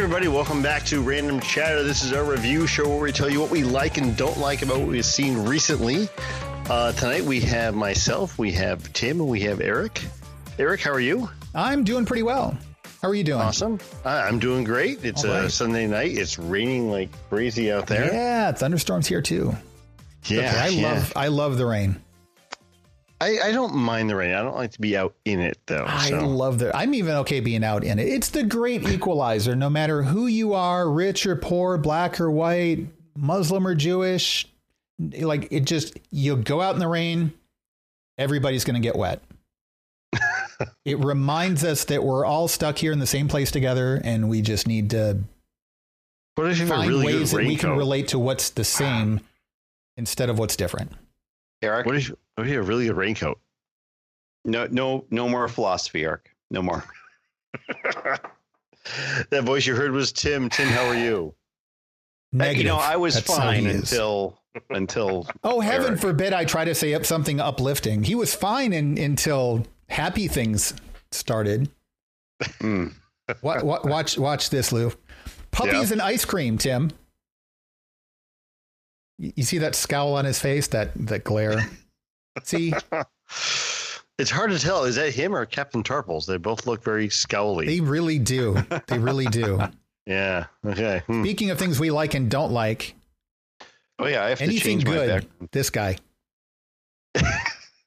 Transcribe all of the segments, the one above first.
everybody, welcome back to Random Chatter. This is our review show where we tell you what we like and don't like about what we've seen recently. Uh, tonight we have myself, we have Tim, and we have Eric. Eric, how are you? I'm doing pretty well. How are you doing? Awesome. I- I'm doing great. It's All a. Sunday night. It's raining like crazy out there. Yeah, thunderstorms here too. Yeah, Okay, I yeah. love I love the rain. I, I don't mind the rain. I don't like to be out in it though. I so. love the I'm even okay being out in it. It's the great equalizer no matter who you are, rich or poor, black or white, Muslim or Jewish. Like it just you go out in the rain, everybody's going to get wet. it reminds us that we're all stuck here in the same place together and we just need to what if you have a find really ways that we can relate to what's the same instead of what's different. Eric, What if, you- what you have a really good raincoat? no, no, no more philosophy, Eric. No more. that voice you heard was Tim. Tim, how are you? Negative. You know, I was That's fine until until Oh, heaven Eric. forbid I try to say up something uplifting. He was fine in, until happy things started. mm, Wa- wa- watch, watch this, Lou. Puppies Yeah. and ice cream, Tim. You you see that scowl on his face, that that glare. See, It's hard to tell. Is that him or Captain Tarpals? They both look very scowly. they really do. They really do. yeah. Okay. Hmm. Speaking of things we like and don't like, oh yeah, I have to anything change good, back. this guy.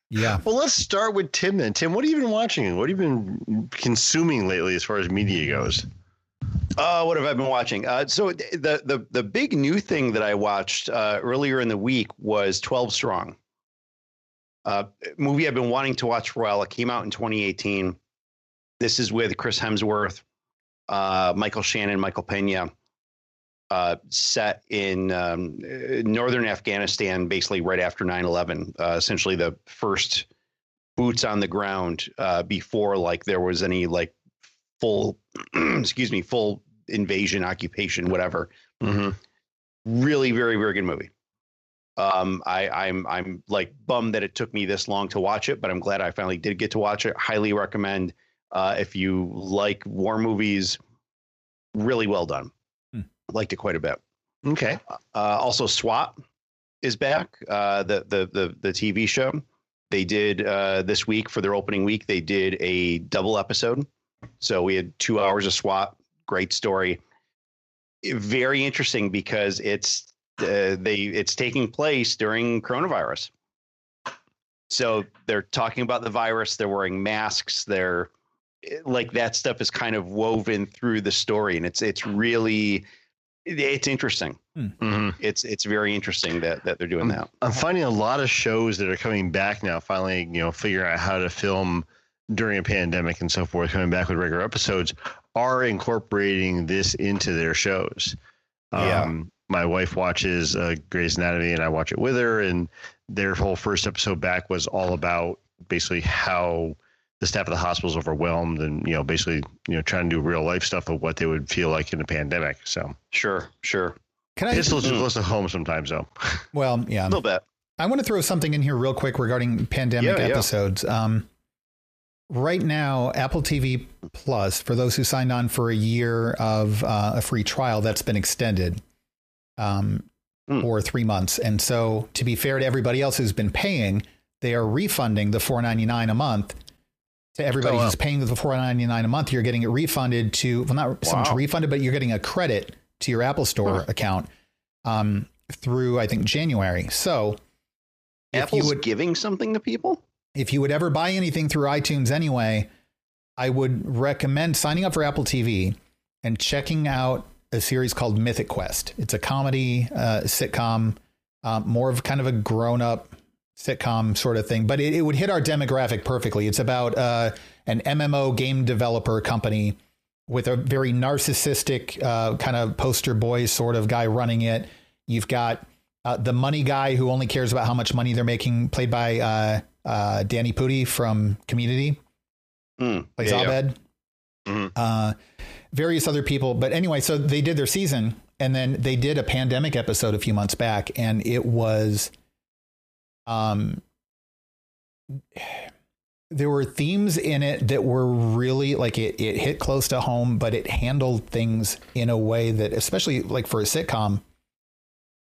Yeah. Well, let's start with Tim then. Tim, what have you been watching? What have you been consuming lately as far as media goes? Uh, what have I been watching? Uh, so the the the big new thing that I watched uh, earlier in the week was Twelve Strong. Uh, movie I've been wanting to watch for a while. It came out in 2018. This is with Chris Hemsworth, uh, Michael Shannon, Michael Pena. Uh, set in um, northern Afghanistan, basically right after 9/11. Uh, essentially, the first boots on the ground uh, before like there was any like full excuse me full invasion occupation whatever Mm-hmm. really very very good movie um i i'm i'm like bummed that it took me this long to watch it but i'm glad i finally did get to watch it highly recommend uh if you like war movies really well done Hmm. liked it quite a bit Okay. uh, also, SWAT is back. Uh, the, the the the TV show they did uh, this week for their opening week. They did a double episode, so we had two hours of SWAT. Great story. Very interesting because it's uh, they it's taking place during coronavirus. So they're talking about the virus. They're wearing masks. They're like that stuff is kind of woven through the story, and it's it's really it's interesting Mm-hmm. it's it's very interesting that that they're doing that. I'm finding a lot of shows that are coming back now, finally, you know, figuring out how to film during a pandemic and so forth, coming back with regular episodes, are incorporating this into their shows. Yeah. Um, my wife watches uh, Grey's Anatomy and I watch it with her, and their whole first episode back was all about basically how the staff of the hospital is overwhelmed and, you know, basically, you know, trying to do real life stuff of what they would feel like in a pandemic. So Sure, sure, Can I? it's a little too close to home sometimes, though. Well, yeah. a little bit. I want to throw something in here real quick regarding pandemic Yeah, yeah. episodes. Um, right now, Apple TV Plus, for those who signed on for a year of uh, a free trial, that's been extended um, Hmm. for three months. And so, to be fair to everybody else who's been paying, they are refunding the four ninety nine a month to everybody Oh, wow. who's paying the four ninety nine a month. You're getting it refunded to well, not so much refunded, but you're getting a credit to your Apple Store Huh. account um, through I think January. So. Apple's would- giving something to people. If you would ever buy anything through iTunes anyway, I would recommend signing up for Apple TV and checking out a series called Mythic Quest. It's a comedy uh, sitcom, um, more of kind of a grown up sitcom sort of thing, but it, it would hit our demographic perfectly. It's about uh, an MMO game developer company with a very narcissistic uh, kind of poster boy sort of guy running it. You've got uh, the money guy who only cares about how much money they're making, played by uh, uh, Danny Pudi from Community, Mm, plays yeah, yeah. Abed. Mhm. Uh, various other people, but anyway, so they did their season, and then they did a pandemic episode a few months back, and it was, um, there were themes in it that were really like it, it hit close to home, but it handled things in a way that, especially like for a sitcom,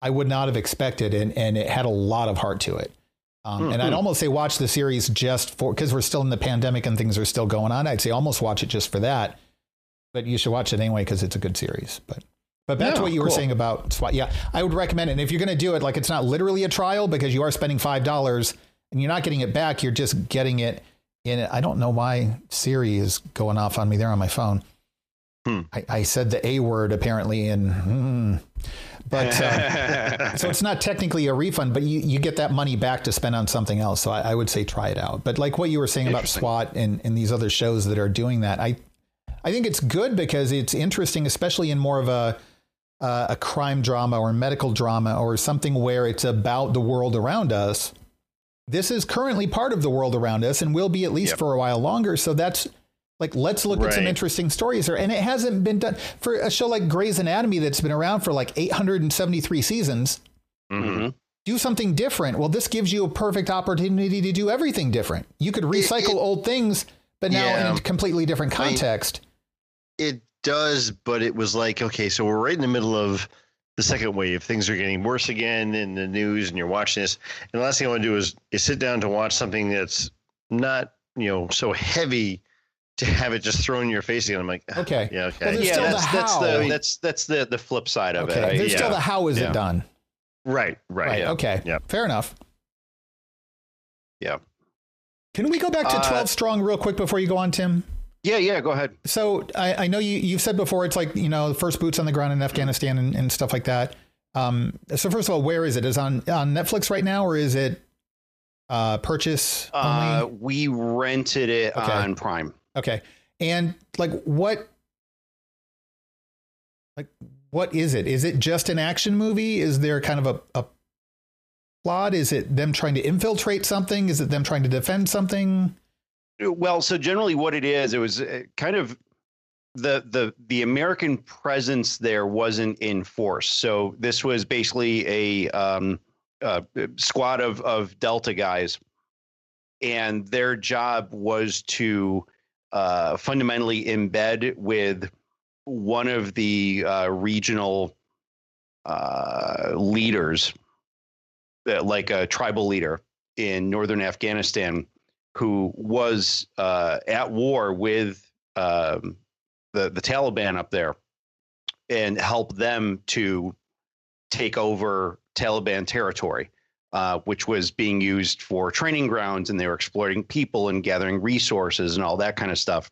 I would not have expected. And, and it had a lot of heart to it. Um, mm-hmm. And I'd hmm. almost say watch the series just for because we're still in the pandemic and things are still going on. I'd say almost watch it just for that. But you should watch it anyway because it's a good series. But but back yeah, to what you cool. were saying about SWAT. Yeah, I would recommend it. And if you're going to do it, like it's not literally a trial because you are spending five dollars and you're not getting it back. You're just getting it in it. I don't know why Siri is going off on me there on my phone. Hmm. I, I, said the A word apparently, and hmm. But uh, so it's not technically a refund, but you, you get that money back to spend on something else. So I, I would say try it out. But like what you were saying about SWAT and, and these other shows that are doing that, I I think it's good because it's interesting, especially in more of a uh, a crime drama or medical drama or something where it's about the world around us this is currently part of the world around us and will be at least yep. for a while longer. So that's like, let's look right. at some interesting stories here. And it hasn't been done for a show like Grey's Anatomy that's been around for like 873 seasons. Mm-hmm. Do something different. Well, this gives you a perfect opportunity to do everything different. You could recycle it, it, old things, but now yeah. in a completely different context. I mean, it does, but it was like, okay, so we're right in the middle of the second wave. Things are getting worse again in the news, and you're watching this. And the last thing I want to do is is sit down to watch something that's not you know so heavy to have it just thrown in your face again. I'm like, okay, yeah, okay, well, yeah. That's the that's the that's that's the the flip side of okay. it. There's yeah. still the how is yeah. it done? Right, right, right. Yeah. Okay, yeah, fair enough. Yeah. Can we go back to uh, 12 strong real quick before you go on, Tim? Yeah, yeah, go ahead. So I, I know you you've said before it's like you know the first boots on the ground in Afghanistan and, and stuff like that. Um, so first of all, where is it? Is it on on Netflix right now, or is it uh, purchase only? Uh, we rented it okay. on Prime. Okay, and like what, like what is it? Is it just an action movie? Is there kind of a, a plot? Is it them trying to infiltrate something? Is it them trying to defend something? Well, so generally, what it is, it was uh, kind of the the the American presence there wasn't in force. So this was basically a, um, a squad of of Delta guys, and their job was to uh, fundamentally embed with one of the uh, regional uh, leaders, uh, like a tribal leader in northern Afghanistan, who was uh, at war with um, the the Taliban up there, and help them to take over Taliban territory, uh, which was being used for training grounds, and they were exploiting people and gathering resources and all that kind of stuff.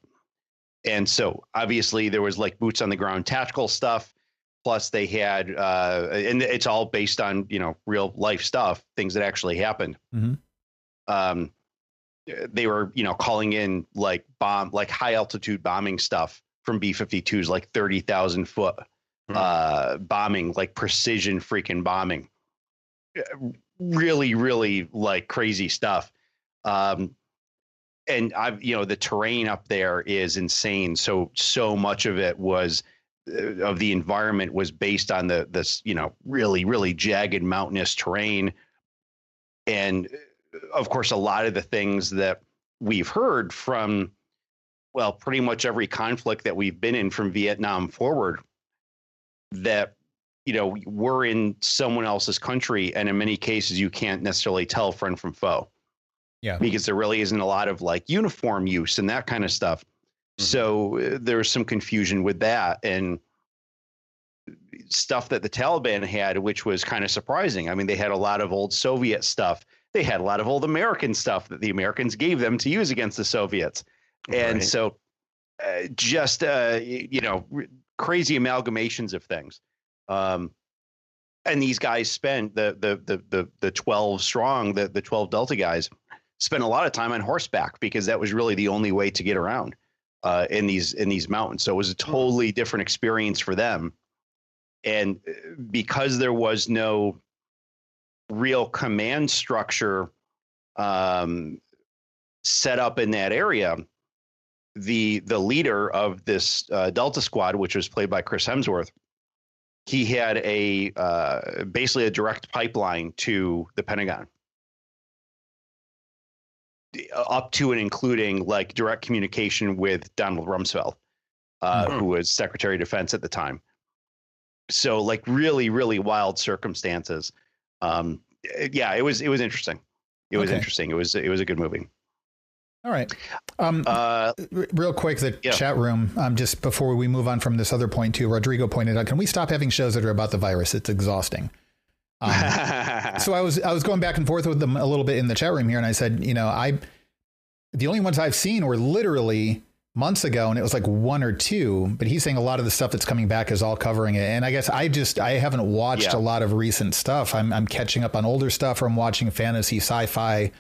And so, obviously, there was like boots on the ground tactical stuff. Plus, they had, uh, and it's all based on you know real life stuff, things that actually happened. Mm-hmm. Um, they were you know calling in like bomb like high altitude bombing stuff from B 52s like 30,000 foot mm. uh, bombing like precision freaking bombing really really like crazy stuff. Um, and I've you know the terrain up there is insane. So so much of it was uh, of the environment was based on the this you know really really jagged mountainous terrain. And of course, a lot of the things that we've heard from, well, pretty much every conflict that we've been in from Vietnam forward, that you know we're in someone else's country, and in many cases, you can't necessarily tell friend from foe. Yeah, because there really isn't a lot of like uniform use and that kind of stuff. Mm-hmm. So uh, there's some confusion with that and stuff that the Taliban had, which was kind of surprising. I mean, they had a lot of old Soviet stuff they had a lot of old American stuff that the Americans gave them to use against the Soviets. And right. so uh, just, uh, you know, crazy amalgamations of things. Um, and these guys spent the, the, the, the, the 12 strong, the, the 12 Delta guys spent a lot of time on horseback because that was really the only way to get around uh, in these, in these mountains. So it was a hmm. totally different experience for them. And uh, because there was no real command structure um, set up in that area, the the leader of this uh, Delta Squad, which was played by Chris Hemsworth, he had a uh, basically a direct pipeline to the Pentagon. up to and including like direct communication with Donald Rumsfeld, uh, mm-hmm. who was Secretary of Defense at the time. So like really, really wild circumstances. Um, yeah, it was it was interesting. It was okay. interesting. It was it was a good movie. All right. Um, uh, real quick, the yeah. chat room. Um, just before we move on from this other point too, Rodrigo pointed out, can we stop having shows that are about the virus? It's exhausting. Um, so I was I was going back and forth with them a little bit in the chat room here, and I said, you know, I the only ones I've seen were literally months ago, and it was like one or two. But he's saying a lot of the stuff that's coming back is all covering it, and I guess I just I haven't watched yeah. a lot of recent stuff. I'm I'm catching up on older stuff, or I'm watching fantasy, sci-fi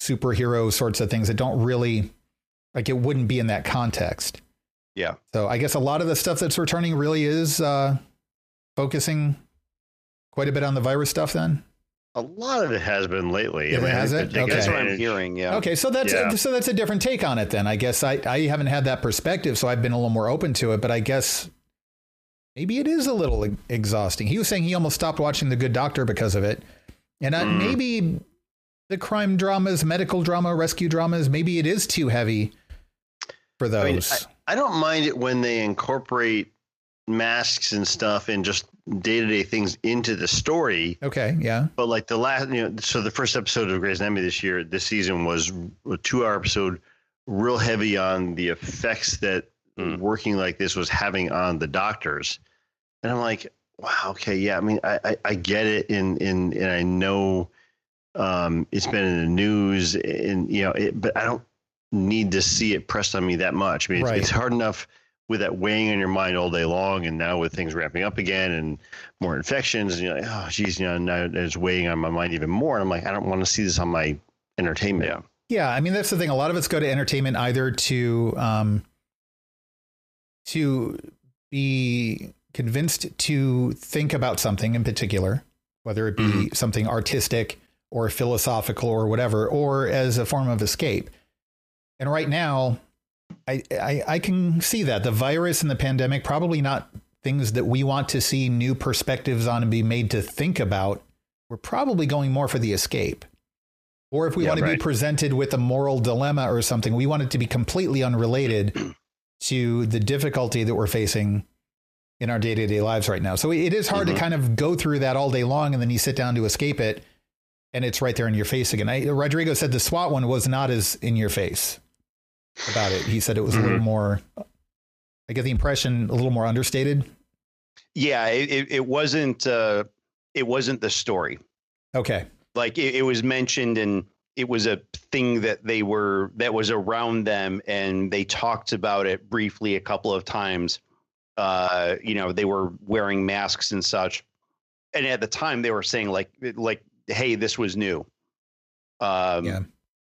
superhero sorts of things that don't really like it wouldn't be in that context. Yeah. So I guess a lot of the stuff that's returning really is uh, focusing quite a bit on the virus stuff then. A lot of it has been lately. It has it. Okay. That's what I'm hearing. Yeah. Okay, so that's yeah. so that's a different take on it then. I guess I I haven't had that perspective, so I've been a little more open to it. But I guess maybe it is a little exhausting. He was saying he almost stopped watching The Good Doctor because of it, and mm. maybe the crime dramas, medical drama, rescue dramas, maybe it is too heavy for those. I, mean, I, I don't mind it when they incorporate masks and stuff and just day to day things into the story. Okay, yeah. But like the last, you know, so the first episode of Grey's Anatomy this year, this season was a two hour episode, real heavy on the effects that mm. working like this was having on the doctors. And I'm like, wow, okay, yeah. I mean, I, I, I get it, and and and I know um, it's been in the news, and you know, it, but I don't need to see it pressed on me that much. I mean, it's, it's hard enough with that weighing on your mind all day long, and now with things ramping up again and more infections, and you're like, oh, geez, you know, now it's weighing on my mind even more. And I'm like, I don't want to see this on my entertainment. Yeah. Yeah, I mean that's the thing. A lot of us go to entertainment either to um, to be convinced to think about something in particular, whether it be mm-hmm. something artistic or philosophical or whatever, or as a form of escape. And right now, I, I, I can see that the virus and the pandemic probably not things that we want to see new perspectives on and be made to think about. We're probably going more for the escape. Or if we yeah, want to right. be presented with a moral dilemma or something, we want it to be completely unrelated to the difficulty that we're facing in our day to day lives right now. So it is hard mm-hmm. to kind of go through that all day long and then you sit down to escape it and it's right there in your face again. I, Rodrigo said the SWAT one was not as in your face about it. He said it was mm-hmm. a little mm-hmm. more. I get the impression a little more understated. Yeah, it, it wasn't. Uh, it wasn't the story. Okay. Like it, it was mentioned, and it was a thing that they were that was around them, and they talked about it briefly a couple of times. Uh, you know, they were wearing masks and such, and at the time they were saying like like hey, this was new. Um, yeah.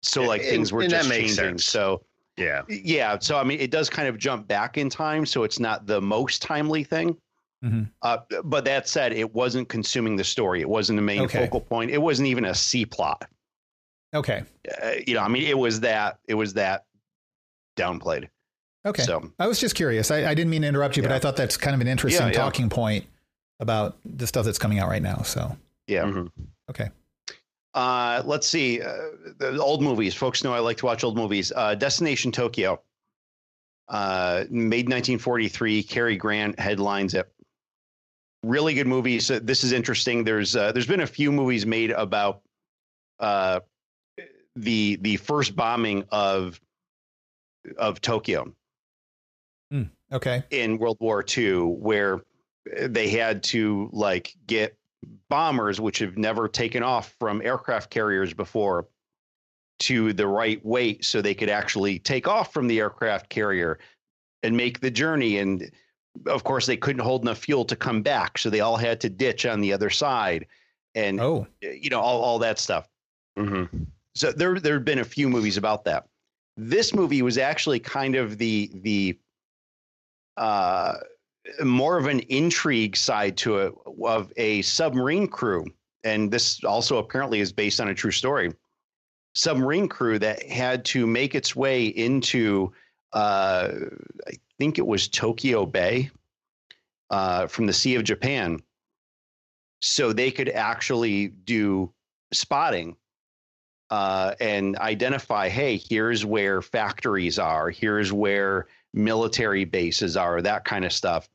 So like and, things were just changing. Sense. So yeah, yeah. So I mean, it does kind of jump back in time, so it's not the most timely thing. Mm-hmm. Uh, but that said, it wasn't consuming the story. It wasn't the main okay. focal point. It wasn't even a C plot. Okay. Uh, you know, I mean, it was that. It was that downplayed. Okay. So I was just curious. I, I didn't mean to interrupt you, yeah. but I thought that's kind of an interesting yeah, yeah. talking point about the stuff that's coming out right now. So yeah. Mm-hmm. Okay. Uh, let's see. Uh, the old movies. Folks know I like to watch old movies. Uh, Destination Tokyo. Uh, made 1943. Cary Grant headlines it. Really good movie. So this is interesting. There's uh, there's been a few movies made about uh, the the first bombing of of Tokyo. Mm, okay. In World War II, where they had to like get bombers, which have never taken off from aircraft carriers before, to the right weight so they could actually take off from the aircraft carrier and make the journey. And of course, they couldn't hold enough fuel to come back, so they all had to ditch on the other side, and oh, you know all all that stuff. Mm-hmm. So there there have been a few movies about that. This movie was actually kind of the the uh, more of an intrigue side to it of a submarine crew. And this also apparently is based on a true story. Submarine crew that had to make its way into, uh, I think it was Tokyo Bay uh, from the Sea of Japan. So they could actually do spotting uh, and identify, hey, here's where factories are, here's where military bases are, that kind of stuff,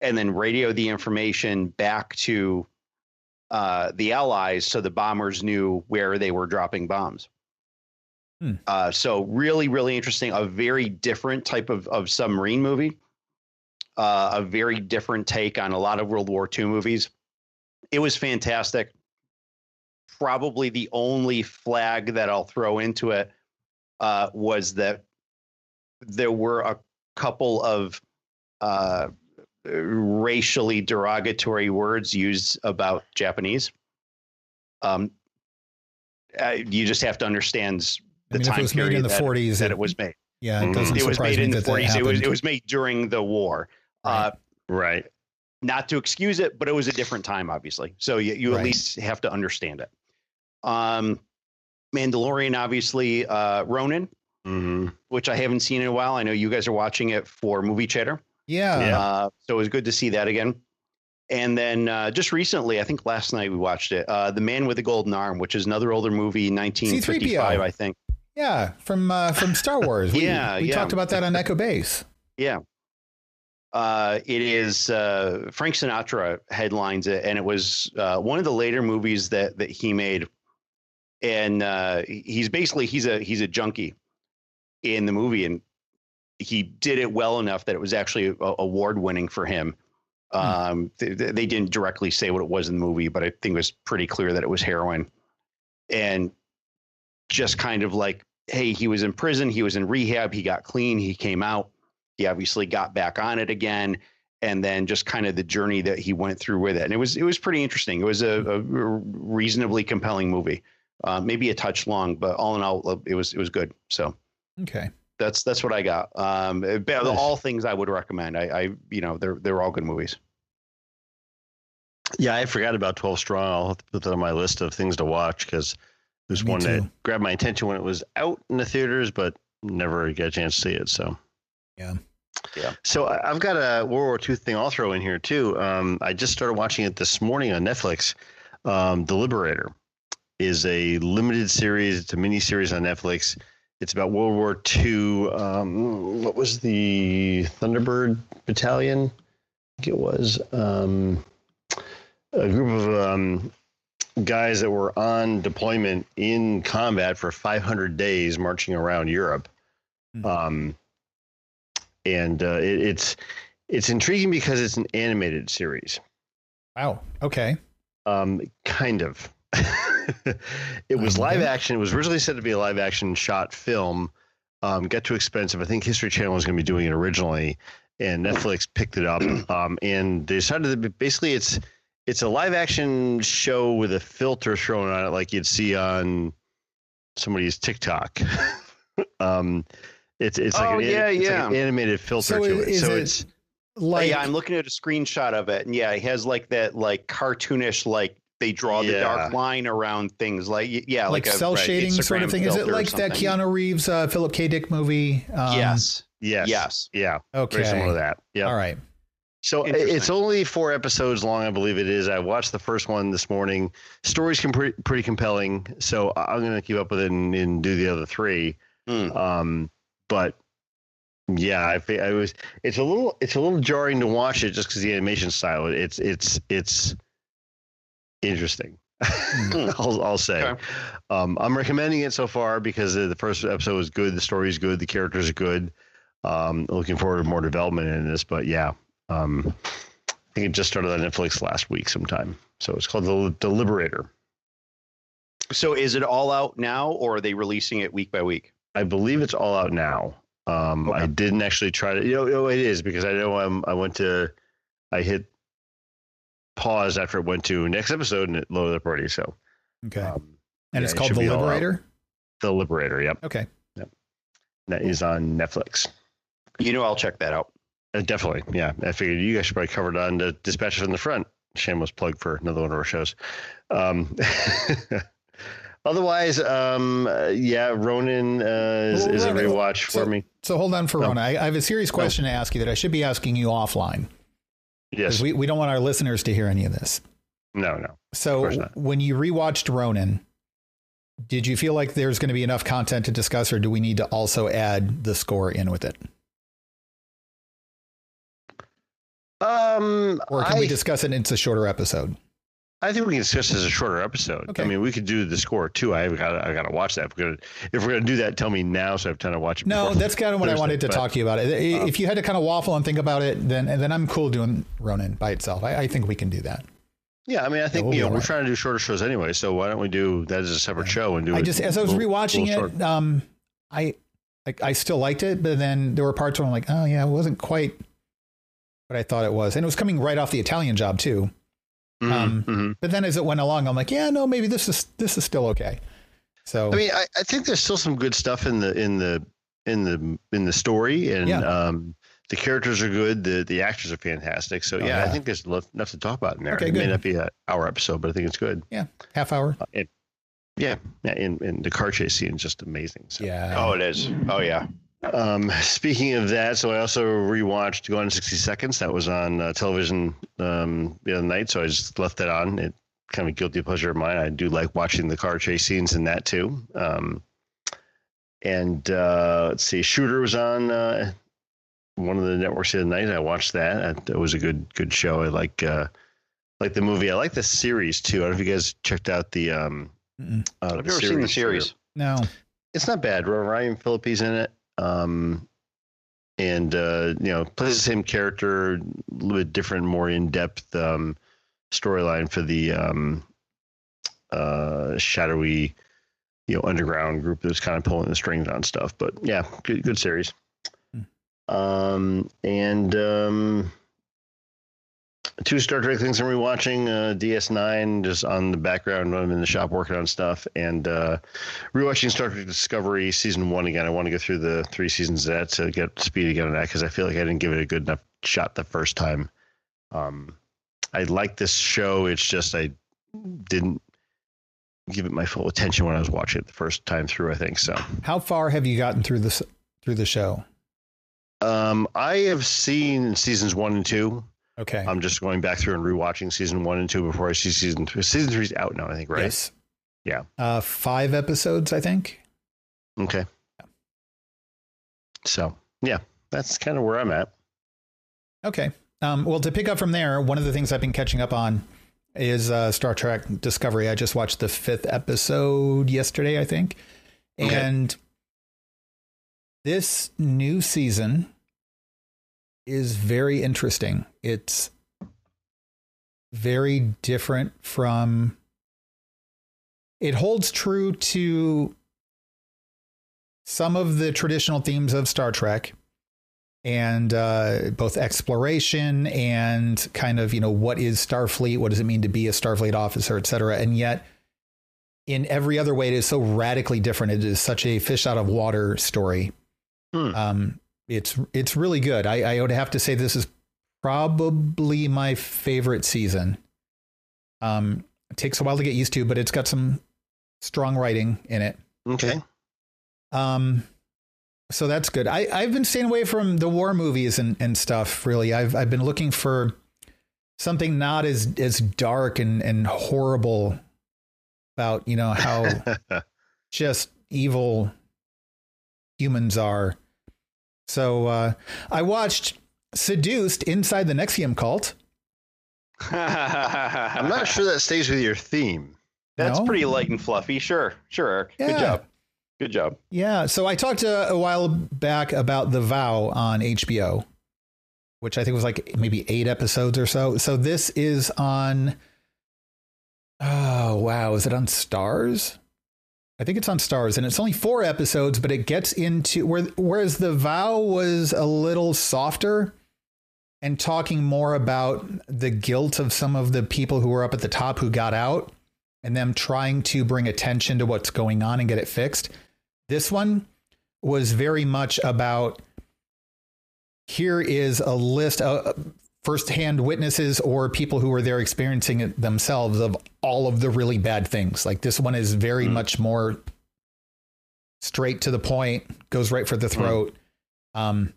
and then radio the information back to uh, the Allies so the bombers knew where they were dropping bombs. Hmm. Uh, so really, really interesting. A very different type of, of submarine movie. Uh, a very different take on a lot of World War II movies. It was fantastic. Probably the only flag that I'll throw into it uh, was that there were a couple of uh, racially derogatory words used about Japanese. Um, uh, you just have to understand the I mean, time it was period made in the that, 40s that it, it was made. Yeah, it doesn't It was surprise made me in the that that 40s. It was it was made during the war. Uh, Right. not to excuse it, but it was a different time, obviously. So you, you Right. at least have to understand it. Um, Mandalorian, obviously, uh, Ronin, hmm which I haven't seen in a while. I know you guys are watching it for Movie Chatter. yeah, Yeah. Uh, so it was good to see that again. And then uh, just recently, I think last night we watched it, uh, The Man with the Golden Arm, which is another older movie, 1955, I think. yeah, from uh, from Star Wars. We, Yeah, we yeah. talked about that on Echo Base. Yeah. Uh, it is uh, Frank Sinatra headlines it, and it was uh, one of the later movies that that he made. And uh, he's basically he's a he's a junkie in the movie, and he did it well enough that it was actually award winning for him. Um, th- th- they didn't directly say what it was in the movie, but I think it was pretty clear that it was heroin. And just kind of like, hey, he was in prison, he was in rehab, he got clean, he came out he obviously got back on it again and then just kind of the journey that he went through with it. And it was it was pretty interesting. It was a, a reasonably compelling movie. Uh, maybe a touch long but all in all it was it was good. So Okay. that's that's what i got um Nice. all things i would recommend i i you know they're they're all good movies Yeah, I forgot about 12 Strong. I'll put that on my list of things to watch because there's Me one too. that grabbed my attention when it was out in the theaters, but never got a chance to see it. So, Yeah. Yeah. So I- I've got a World War II thing I'll throw in here too. Um, I just started watching it this morning on Netflix. Um, the Liberator is a limited series. It's a mini series on Netflix. It's about World War II. Um, what was the Thunderbird Battalion? I think it was um, a group of um, guys that were on deployment in combat for 500 days, marching around Europe. Hmm. Um, and uh, it, it's it's intriguing because it's an animated series. Wow. Okay. Um, kind of. it was live action. It was originally said to be a live action shot film. Um, got too expensive. I think History Channel was going to be doing it originally, and Netflix picked it up. Um, and they decided that basically it's it's a live action show with a filter thrown on it, like you'd see on somebody's TikTok. um, it's it's like Oh, an, yeah, it's like an yeah. animated filter So to it. so it's Like yeah i'm looking at a screenshot of it and yeah it has like that like cartoonish like they draw the dark line around things like yeah like, like, a cell right, shading sort of thing. Is it like that. Keanu Reeves, uh, Philip K. Dick movie? Um, yes, yes yes yeah, Okay. very similar to that. Yeah. All right. So it's only four episodes long, I believe it is. I watched the first one this morning. Story's com- pretty, pretty compelling, so I- I'm going to keep up with it and, and do the other three. Hmm. Um, but yeah, I, I was. It's a little. It's a little jarring to watch it just because the animation style. It's it's it's interesting. I'll, I'll say. Okay. Um, I'm recommending it so far because the first episode was good. The story is good. The characters are good. Um, looking forward to more development in this, but yeah, um, I think it just started on Netflix last week sometime. So it's called the, the Liberator. So is it all out now, or are they releasing it week by week? I believe it's all out now. Um, I didn't actually try to. You know, you know, it is because I know I'm. I went to. I hit pause after it went to next episode and it loaded up already. So, Okay. um, and yeah, it's called should The be all out. Liberator. the Liberator. Yep, Okay. that is on Netflix. You know, I'll check that out. Uh, definitely, yeah. I figured you guys should probably cover it on the Dispatch from the Front. Shameless plug for another one of our shows. Um, otherwise, um, uh, yeah, Ronin uh, is, Well, is a rewatch so- for me. So hold on for No. Rona. I, I have a serious question to ask you that I should be asking you offline Yes, we, we don't want our listeners to hear any of this. no, no. So when you rewatched Ronin, did you feel like there's going to be enough content to discuss, or do we need to also add the score in with it? Um, Or can I, we discuss it? It's a shorter episode. I think we can discuss this as a shorter episode. Okay. I mean, we could do the score too. I've got I got to watch that. If we're gonna if we're gonna do that, tell me now so I have time to watch it. No, that's kind of what I wanted to but- talk to you about. It. If you had to kind of waffle and think about it, then then I'm cool doing Ronin by itself. I, I think we can do that. Yeah, I mean, I think we'll you know, we're right. trying to do shorter shows anyway. So why don't we do that as a separate show and do? I it just as I was little- rewatching little it, um, I like I still liked it, but then there were parts where I'm like, oh yeah, it wasn't quite what I thought it was, and it was coming right off the Italian job too. Mhm, um, mhm. But then as it went along, I'm like, yeah, no, maybe this is this is still okay. So I mean, I, I think there's still some good stuff in the in the in the in the story, and Yeah. um, the characters are good. The the actors are fantastic. So Oh, yeah, I think there's enough enough to talk about in there. Okay, it may not be an hour episode, but I think it's good. Yeah, half hour. Uh, and, yeah, yeah, and, and the car chase scene is just amazing. So. Yeah. Oh, it is. Oh, yeah. Um, speaking of that, so I also rewatched Gone in 60 Seconds. That was on uh, television um, the other night, so I just left that on. It kind of a guilty pleasure of mine. I do like watching the car chase scenes in that too. Um, and uh, let's see, Shooter was on uh, one of the networks the other night. I watched that. That was a good good show. I like uh, like the movie. I like the series too. I don't know if you guys checked out the. Um, uh, I've never seen the Shooter series. No. it's not bad. Ryan Phillippe's in it. Um, and uh, you know, plays the same character, a little bit different, more in depth um, storyline for the um, uh, shadowy, you know, underground group that's kind of pulling the strings on stuff. But yeah, good, good series. Hmm. Um, and um, two Star Trek things I'm rewatching. Uh, DS9 just on the background when I'm in the shop working on stuff, and uh, rewatching Star Trek Discovery season one again. I want to go through the three seasons of that to get speed again on that because I feel like I didn't give it a good enough shot the first time. Um, I like this show. It's just I didn't give it my full attention when I was watching it the first time through. I think so. How far have you gotten through this through the show? Um, I have seen seasons one and two. Okay. I'm just going back through and rewatching season one and two before I see season three. Season three's out now, I think, right? Yes. Yeah. Uh, five episodes, I think. Okay. So yeah, that's kind of where I'm at. Okay. Um, well, to pick up from there, one of the things I've been catching up on is uh, Star Trek Discovery. I just watched the fifth episode yesterday, I think. Okay. And this new season is very interesting. It's very different from. It holds true to some of the traditional themes of Star Trek and uh, both exploration and kind of you know what is Starfleet, what does it mean to be a Starfleet officer, et cetera. And yet, in every other way, it is so radically different. It is such a fish out of water story. Hmm. Um, it's it's really good. I, I would have to say this is probably my favorite season. Um, it takes a while to get used to, but it's got some strong writing in it. Okay. Um, so that's good. I, I've been staying away from the war movies and, and stuff. Really, I've I've been looking for something not as as dark and and horrible about you know how just evil humans are. So uh, I watched Seduced Inside the NXIVM Cult. I'm not sure that stays with your theme. That's No? pretty light and fluffy. Sure. Sure, Eric. Yeah. Good job. Good job. Yeah. So I talked uh, a while back about The Vow on HBO, which I think was like maybe eight episodes or so. So this is on. Oh, wow. Is it on Starz? I think it's on Starz, and it's only four episodes, but it gets into where whereas The Vow was a little softer and talking more about the guilt of some of the people who were up at the top who got out and them trying to bring attention to what's going on and get it fixed. This one was very much about here is a list of firsthand witnesses or people who were there experiencing it themselves of all of the really bad things. Like this one is very Mm. much more straight to the point, goes right for the throat. Um,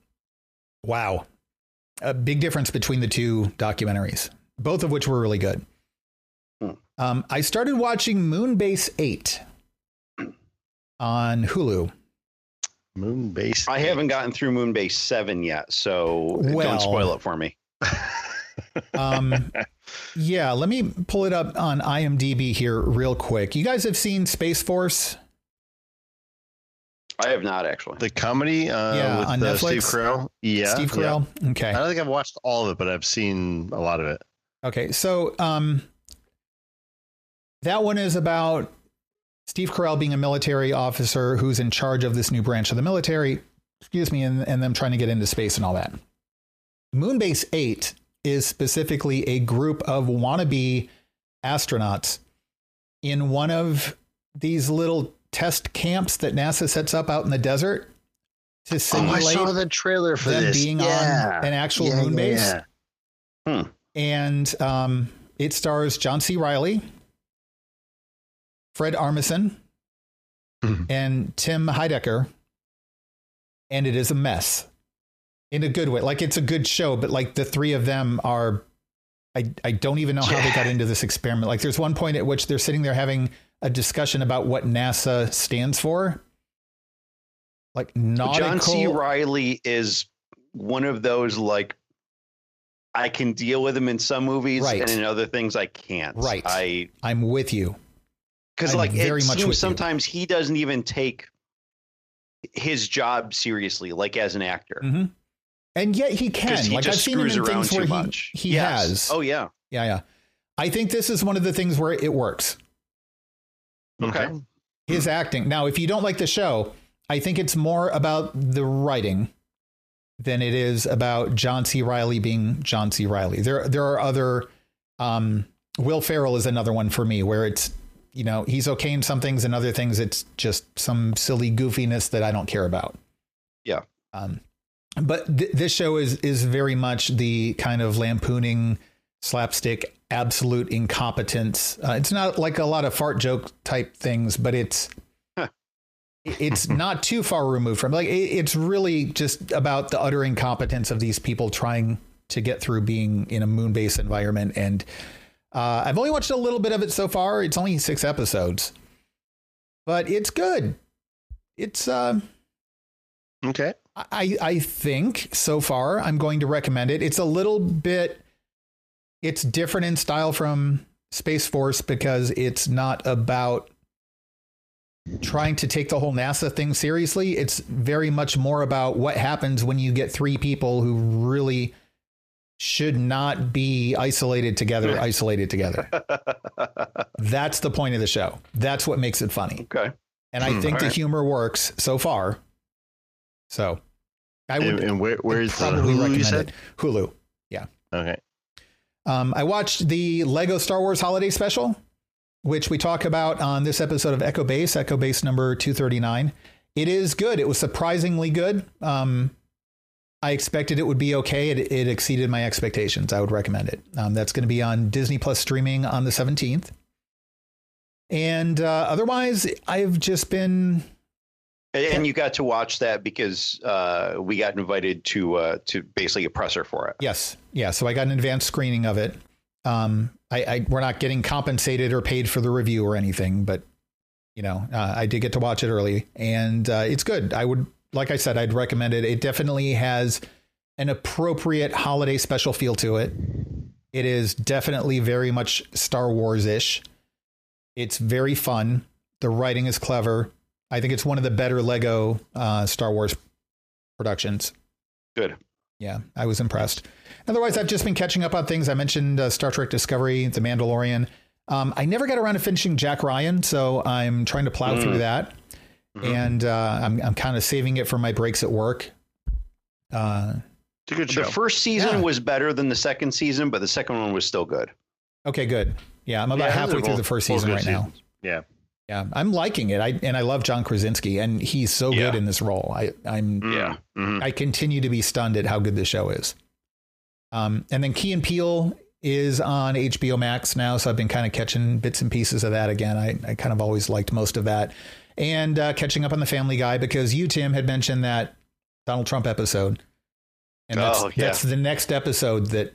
wow. A big difference between the two documentaries, both of which were really good. Hmm. Um, I started watching Moonbase 8. on Hulu. Moonbase. I haven't gotten through Moonbase Seven yet, so Well- don't spoil it for me. Um, yeah, let me pull it up on IMDb here real quick. You guys have seen Space Force? I have not actually. The comedy uh, Yeah, with on uh, Netflix. Steve Carell. Yeah. Steve yeah. Carell? Okay. I don't think I've watched all of it, but I've seen a lot of it. Okay, so um, that one is about Steve Carell being a military officer who's in charge of this new branch of the military, excuse me, and, and them trying to get into space and all that. Moonbase 8 is specifically a group of wannabe astronauts in one of these little test camps that NASA sets up out in the desert to Oh, I simulate saw the trailer for them this. being yeah. on an actual Yeah, moon base yeah. and um, it stars John C. Reilly, Fred Armisen, Mhm. and Tim Heidecker, and it is a mess in a good way. Like it's a good show, but like the three of them are. I, I don't even know how they got into this experiment. Like, there's one point at which they're sitting there having a discussion about what NASA stands for. Like, nautical. John C. Reilly is one of those like I can deal with him in some movies, Right. and in other things I can't. Right. I I'm with you. because like very it much with you. seems sometimes he doesn't even take his job seriously, like as an actor. Mhm. And yet he can. He Like I've just seen him in things where too he, he Yes. has. Oh yeah. Yeah, yeah. I think this is one of the things where it works. Okay. His acting. Now, if you don't like the show, I think it's more about the writing than it is about John C. Reilly being John C. Reilly. There, there are other. Um, Will Ferrell is another one for me where it's you know he's okay in some things and other things it's just some silly goofiness that I don't care about. Yeah. Um, but th- this show is is very much the kind of lampooning slapstick absolute incompetence. Uh, it's not like a lot of fart joke type things but it's it's not too far removed from like it, it's really just about the utter incompetence of these people trying to get through being in a moon base environment. And uh, i've only watched a little bit of it so far. It's only six episodes. But it's good. It's uh Okay. I, I think so far I'm going to recommend it. It's a little bit it's different in style from Space Force because it's not about trying to take the whole NASA thing seriously. It's very much more about what happens when you get three people who really should not be isolated together, isolated together. That's the point of the show. That's what makes it funny. okay. And I Hmm, think the alright. humor works so far. So I would And, and where, where's the probably Hulu, recommend you said? it. Hulu. Yeah. Okay. Um, I watched the Lego Star Wars Holiday Special, which we talk about on this episode of Echo Base, Echo Base number 239. It is good. It was surprisingly good. Um, I expected it would be okay. It, it exceeded my expectations. I would recommend it. Um, that's going to be on Disney Plus streaming on the 17th. And uh, otherwise, I've just been And, you got to watch that because uh, we got invited to uh, to basically a presser for it. Yes, yeah. So I got an advanced screening of it. Um, I, I we're not getting compensated or paid for the review or anything, but you know, uh, I did get to watch it early, and uh, it's good. I would, like I said, I'd recommend it. It definitely has an appropriate holiday special feel to it. It is definitely very much Star Wars ish. It's very fun. The writing is clever. I think it's one of the better Lego uh, Star Wars productions. Good. Yeah, I was impressed. Otherwise, I've just been catching up on things. I mentioned uh, Star Trek Discovery, The Mandalorian. Um, I never got around to finishing Jack Ryan, so I'm trying to plow Mm. through that, Mhm. and uh, I'm I'm kind of saving it for my breaks at work. Uh, It's a good show. The first season Yeah. was better than the second season, but the second one was still good. okay, good. Yeah, I'm about Yeah, halfway through both- the first season good right now. Yeah. Yeah, I'm liking it. I and I love John Krasinski, and he's so Yeah. good in this role. I I'm Yeah. Mhm. I continue to be stunned at how good this show is. Um, and then Key and Peele is on HBO Max now, so I've been kind of catching bits and pieces of that again. I, I kind of always liked most of that, and uh, catching up on the Family Guy because you Tim had mentioned that Donald Trump episode, and that's Oh, yeah. that's the next episode that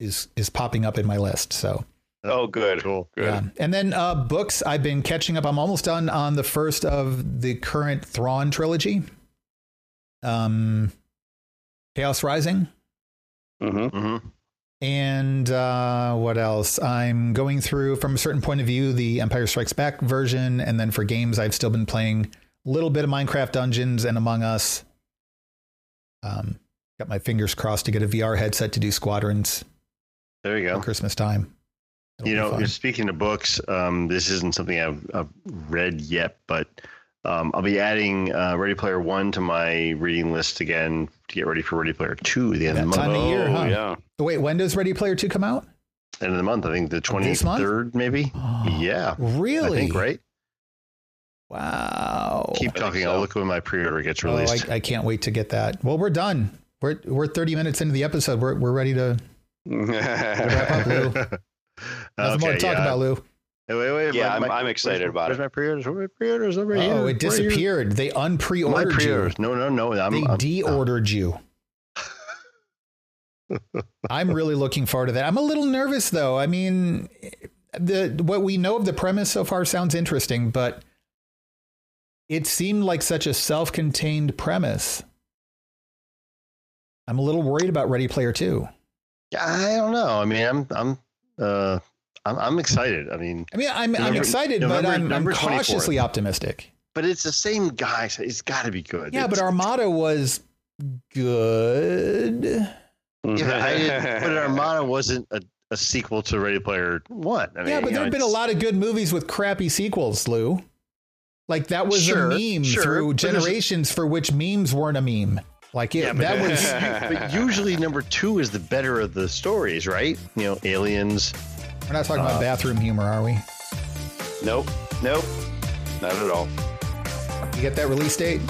is is popping up in my list. So Oh, good. Cool. Good. Yeah. And then uh, books, I've been catching up. I'm almost done on the first of the current Thrawn trilogy. Um, Chaos Rising. Mm-hmm. Mm-hmm. And uh, what else? I'm going through, from a certain point of view, the Empire Strikes Back version. And then for games, I've still been playing a little bit of Minecraft Dungeons and Among Us. Um, got my fingers crossed to get a VR headset to do squadrons There you at go. Christmas time. It'll you know, speaking of books, um, this isn't something I've, I've read yet, but um, I'll be adding uh, Ready Player One to my reading list again to get ready for Ready Player Two at the end of the month. time of year, oh, huh? yeah. Wait, when does Ready Player 2 come out? End of the month, I think the twenty This month? third, maybe. Yeah, Really? I think right. Wow. Keep talking. so. I'll look when my pre-order gets Oh, released. I, I can't wait to get that. Well, we're done. We're we're 30 minutes into the episode. We're we're ready to wrap up, Lou. Nothing more to talk yeah. about, Lou. Hey, wait, wait, Yeah, my- I'm- my- I'm excited where's- about where's it. my pre-orders? Where are my pre-orders over here? Oh, it disappeared. They My unpre-ordered you. pre-orders. No, no, no. I'm, They I'm- de-ordered you. I'm really looking forward to that. I'm a little nervous though. I mean, the what we know of the premise so far sounds interesting, but it seemed like such a self-contained premise. I'm a little worried about Ready Player 2. I don't know. I mean, I'm, I'm, uh, I'm, I'm excited. I mean, I mean, I'm, I'm excited, November- but I'm, I'm November 24th. cautiously optimistic. but it's the same guy. So it's got to be good. Yeah, It's- but Armada was good. Yeah, I didn't, but Armada wasn't a, a sequel to Ready Player One. I mean, yeah, but there have been a lot of good movies with crappy sequels, Lou. Like that was Sure, a meme sure, through generations for which memes weren't a meme. Like it, Yeah, but, that was. but usually number two is the better of the stories, right? You know, aliens. We're not talking about Uh, bathroom humor, are we? nope. Nope. Not at all. You get that release date,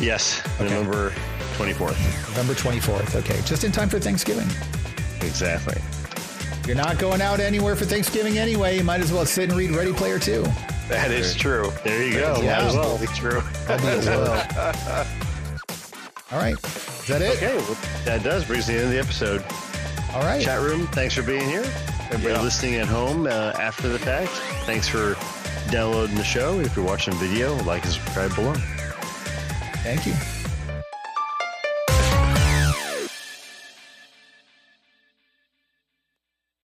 Yes, Okay. November twenty fourth. November twenty fourth. Okay, just in time for Thanksgiving. Exactly. You're not going out anywhere for Thanksgiving anyway. You might as well sit and read Ready Player Two. That is true. There you go. Yeah. Might as well. Absolutely true. Probably as well. All right, is that it? Okay, well, that does bring brings the end of the episode. All right. Chat room, thanks for being here. Everybody Yeah. listening at home uh, after the fact, thanks for downloading the show. If you're watching the video, like and subscribe below. Thank you.